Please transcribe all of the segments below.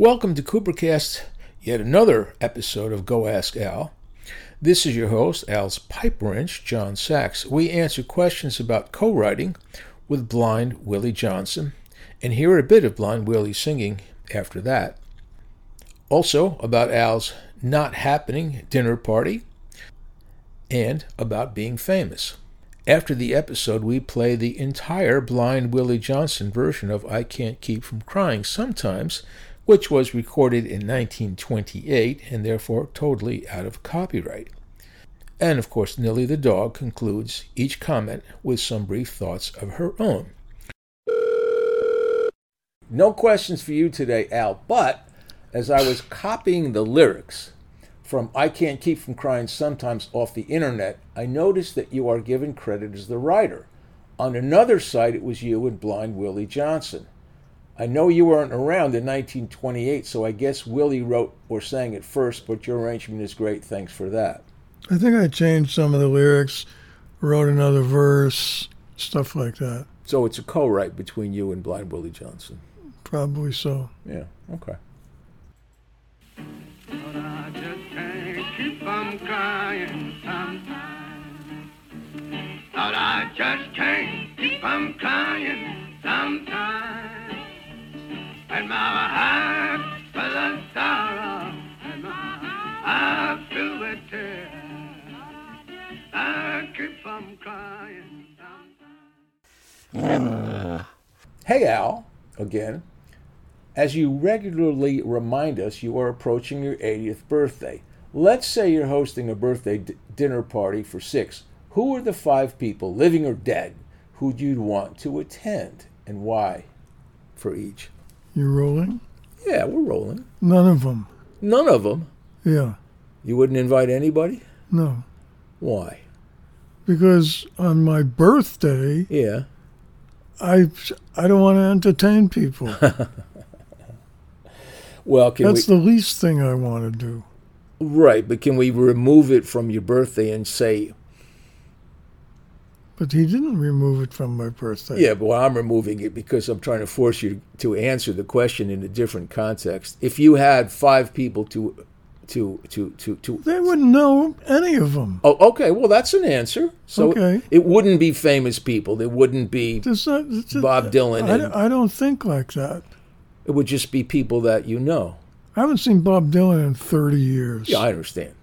Welcome to Coopercast, yet another episode of Go Ask Al. This is your host, Al's pipe wrench, John Sachs. We answer questions about co writing with blind Willie Johnson and hear a bit of blind Willie singing after that. Also, about Al's not happening dinner party and about being famous. After the episode, we play the entire Blind Willie Johnson version of I Can't Keep From Crying Sometimes, which was recorded in 1928 and therefore totally out of copyright. And of course, Nilly the dog concludes each comment with some brief thoughts of her own. No questions for you today, Al, but as I was copying the lyrics from I Can't Keep From Crying Sometimes off the internet, I noticed that you are given credit as the writer. On another site, it was you and Blind Willie Johnson. I know you weren't around in 1928, so I guess Willie wrote or sang it first, but your arrangement is great. Thanks for that. I think I changed some of the lyrics, wrote another verse, stuff like that. So it's a co write between you and Blind Willie Johnson. Probably so. Yeah, okay. But I just can't keep from crying sometimes. And my heart sorrow, and my heart filled with tears. I keep from crying. Hey, Al, again. As you regularly remind us, you are approaching your 80th birthday. Let's say you're hosting a birthday d- dinner party for six. Who are the five people, living or dead, who you'd want to attend and why for each? You rolling? Yeah, we're rolling. None of them. None of them. Yeah. You wouldn't invite anybody? No. Why? Because on my birthday, Yeah. I I don't want to entertain people. Well, can That's we? the least thing I want to do. right, but can we remove it from your birthday and say, But he didn't remove it from my birthday. Yeah, but well, I'm removing it because I'm trying to force you to answer the question in a different context. If you had five people to, to, to, to, to. They wouldn't know any of them. Oh, okay. Well, that's an answer. So Okay. it wouldn't be famous people. It wouldn't be. It's not, it's just- Bob uh, Dylan I, and- I don't think like that. It would just be people that you know. I haven't seen Bob Dylan in 30 years. Yeah, I understand.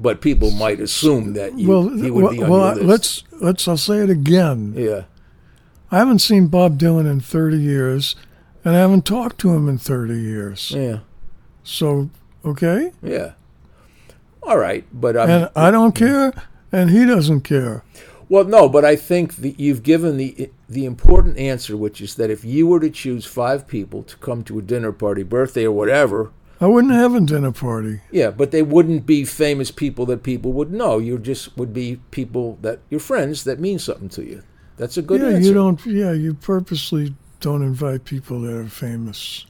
But people might assume that you, well, he would well, be on well, your list. let's let's. I'll say it again. Yeah. I haven't seen Bob Dylan in 30 years, and I haven't talked to him in 30 years. Yeah. So, okay, Yeah. All right, but I'm, and I don't care, and he doesn't care. Well, no, but I think that you've given the the important answer, which is that if you were to choose five people to come to a dinner party, birthday, or whatever, I wouldn't have a dinner party. yeah, but they wouldn't be famous people that people would know. You just would be people that your friends that mean something to you. That's a good yeah, answer. you don't. Yeah, you purposely don't invite people that are famous.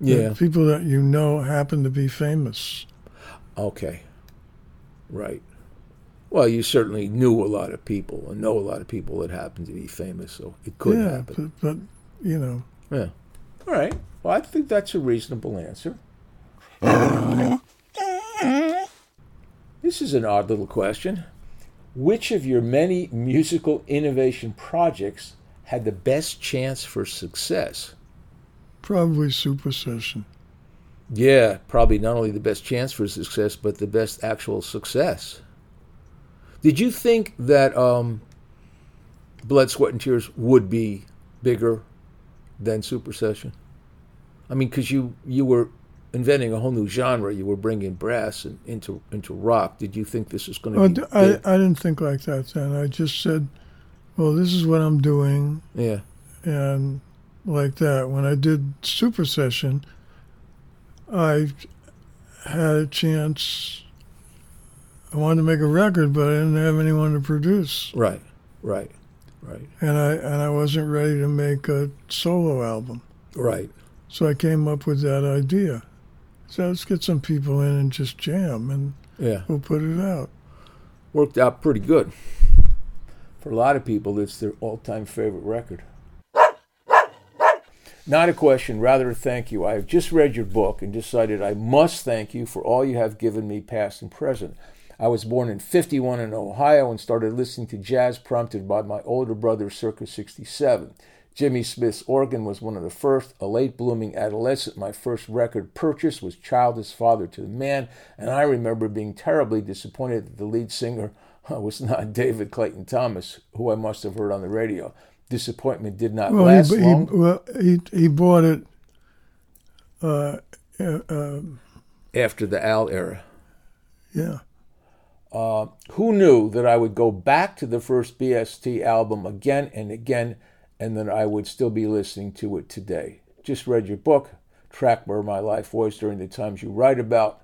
Yeah. people that you know happen to be famous. Okay. Right. Well, you certainly knew a lot of people and know a lot of people that happen to be famous, so it could yeah, happen. but, but you know, Yeah. All right. Well, I think that's a reasonable answer. This is an odd little question. Which of your many musical innovation projects had the best chance for success? probably Super Session. Yeah, probably not only the best chance for success, but the best actual success. Did you think that um, Blood, Sweat, and Tears would be bigger than Super Session? I mean, because you you were inventing a whole new genre. You were bringing brass and, into into rock. Did you think this was going to Oh, be? I, big? I didn't think like that then. I just said, well, this is what I'm doing, yeah, and like that. When I did Super Session, I had a chance. I wanted to make a record, but I didn't have anyone to produce, right, right, right, and I and I wasn't ready to make a solo album. right. So I came up with that idea. So let's get some people in and just jam, and Yeah, we'll put it out. worked out pretty good. For a lot of people, it's their all-time favorite record. Not a question, rather a thank you. I have just read your book and decided I must thank you for all you have given me, past and present. I was born in 51 in Ohio and started listening to jazz prompted by my older brother circa 67. Jimmy Smith's organ was one of the first. A late blooming adolescent, my first record purchase was Child Is Father to the Man, and I remember being terribly disappointed that the lead singer was not David Clayton Thomas, who I must have heard on the radio. Disappointment did not Well, last he, he, long. well, he, he bought it uh, uh, uh, after the Al era. yeah. Uh, who knew that I would go back to the first BST album again and again, and that I would still be listening to it today? Just read your book, track where my life was during the times you write about.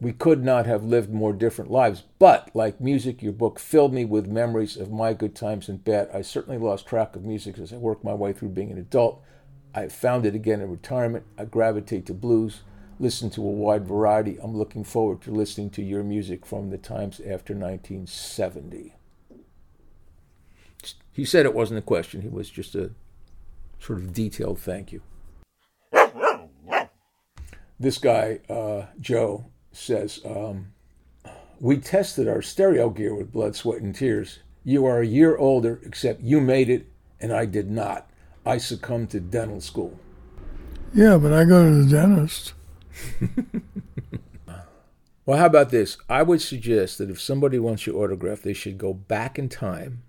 We could not have lived more different lives, but like music, your book filled me with memories of my good times and bad. I certainly lost track of music as I worked my way through being an adult. I found it again in retirement. I gravitate to blues, listen to a wide variety. I'm looking forward to listening to your music from the times after 1970. He said it wasn't a question, he was just a sort of detailed thank you. This guy, uh, Joe, says, um, We tested our stereo gear with blood, sweat, and tears. You are a year older, except you made it, and I did not. I succumbed to dental school. Yeah, but I go to the dentist. Well, how about this? I would suggest that if somebody wants your autograph, they should go back in time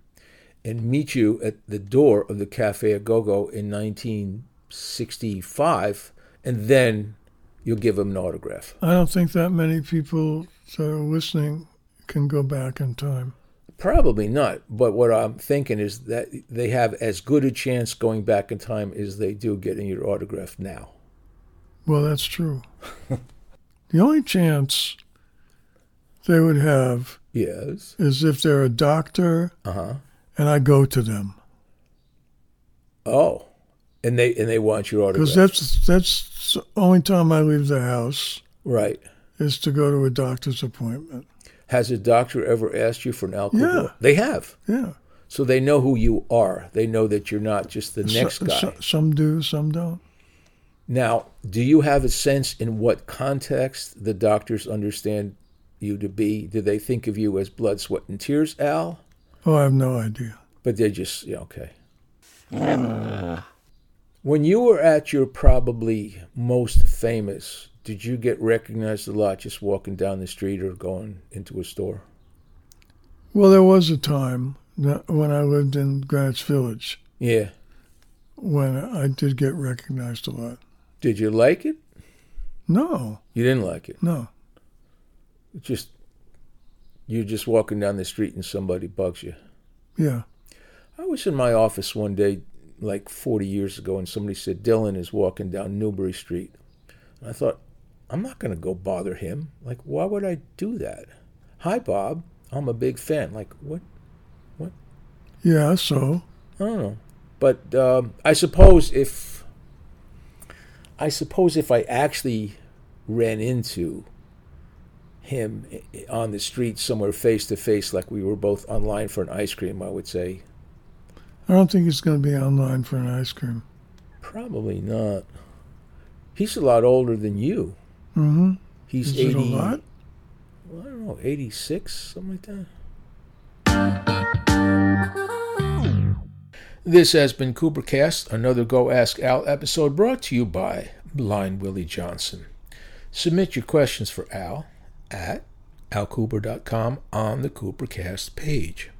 and meet you at the door of the Cafe a Go Go in 1965, and then you'll give them an autograph. I don't think that many people that are listening can go back in time. Probably not, but what I'm thinking is that they have as good a chance going back in time as they do getting your autograph now. Well, that's true. the only chance they would have Yes. is if they're a doctor Uh huh. And I go to them. Oh, and they and they want your autograph. Because that's that's the only time I leave the house right. is to go to a doctor's appointment. Has a doctor ever asked you for an alcohol? Yeah. They have. Yeah. So they know who you are. They know that you're not just the next So- guy. so- some do, some don't. Now, do you have a sense in what context the doctors understand you to be? Do they think of you as blood, sweat, and tears, Al? Oh, I have no idea. But they're just, yeah, okay. when you were at your probably most famous, did you get recognized a lot just walking down the street or going into a store? Well, there was a time when I lived in Greenwich Village Yeah. when I did get recognized a lot. Did you like it? No, You didn't like it. no. It just you're just walking down the street and somebody bugs you. Yeah. I was in my office one day, like 40 years ago, and somebody said Dylan is walking down Newbury Street. And I thought, I'm not going to go bother him. Like, why would I do that? Hi, Bob. I'm a big fan. Like, what? What? Yeah, so I don't know. But um, I suppose if I suppose if I actually ran into him on the street somewhere face to face, like we were both online for an ice cream, I would say I don't think he's going to be online for an ice cream. probably not. He's a lot older than you. Mm-hmm. He's Is eighty. it a lot? I don't know, eighty-six, something like that. This has been Coopercast, another Go Ask Al episode brought to you by Blind Willie Johnson. Submit your questions for Al at alcooper.com on the Coopercast page.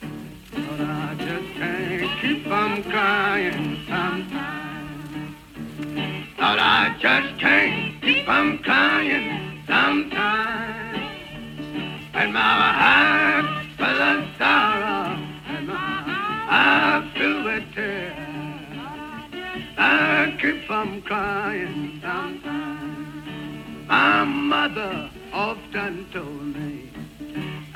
But I just can't keep from crying sometimes. But I just can't keep from crying sometimes. And my heart's full of sorrow. And my eyes filled with tears. I keep from crying mother often told me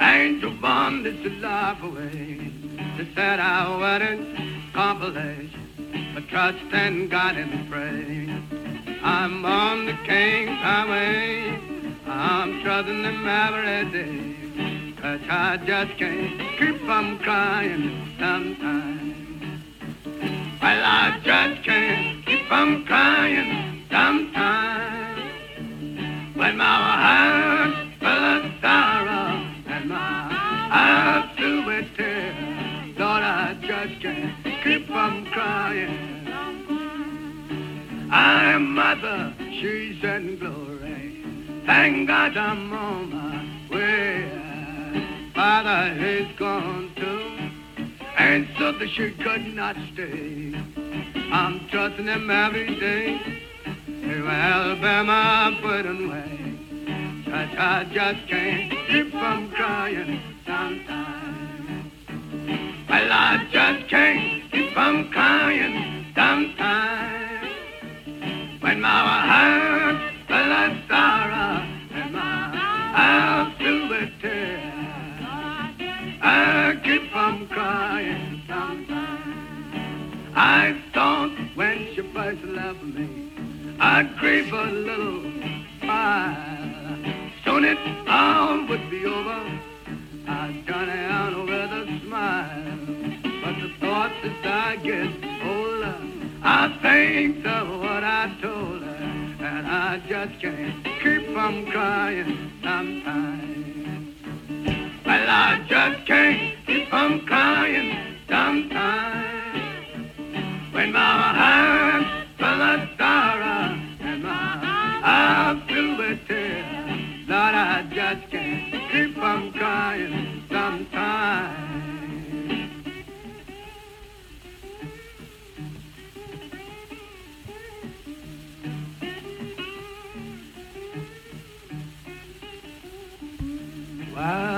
Angel you bonded to life away? She said I wouldn't accomplish, but trust in God and pray. I'm on the King's highway. I'm trusting Him every day. But I just can't keep from crying sometimes. Well, I just can't keep from crying she's in glory. Thank God I'm on my way. Father is gone too, and so that she could not stay. I'm trusting him every day to Alabama putting way. But I just can't keep from crying sometimes. Well, I just can't keep from crying me, I'd grieve a little while. Soon it all would be over. I'd turn around with a smile. But the thought as I get oh, older, I think of what I told her. And I just can't keep from crying sometimes. Well, I just can't keep from crying sometimes. When my Wow.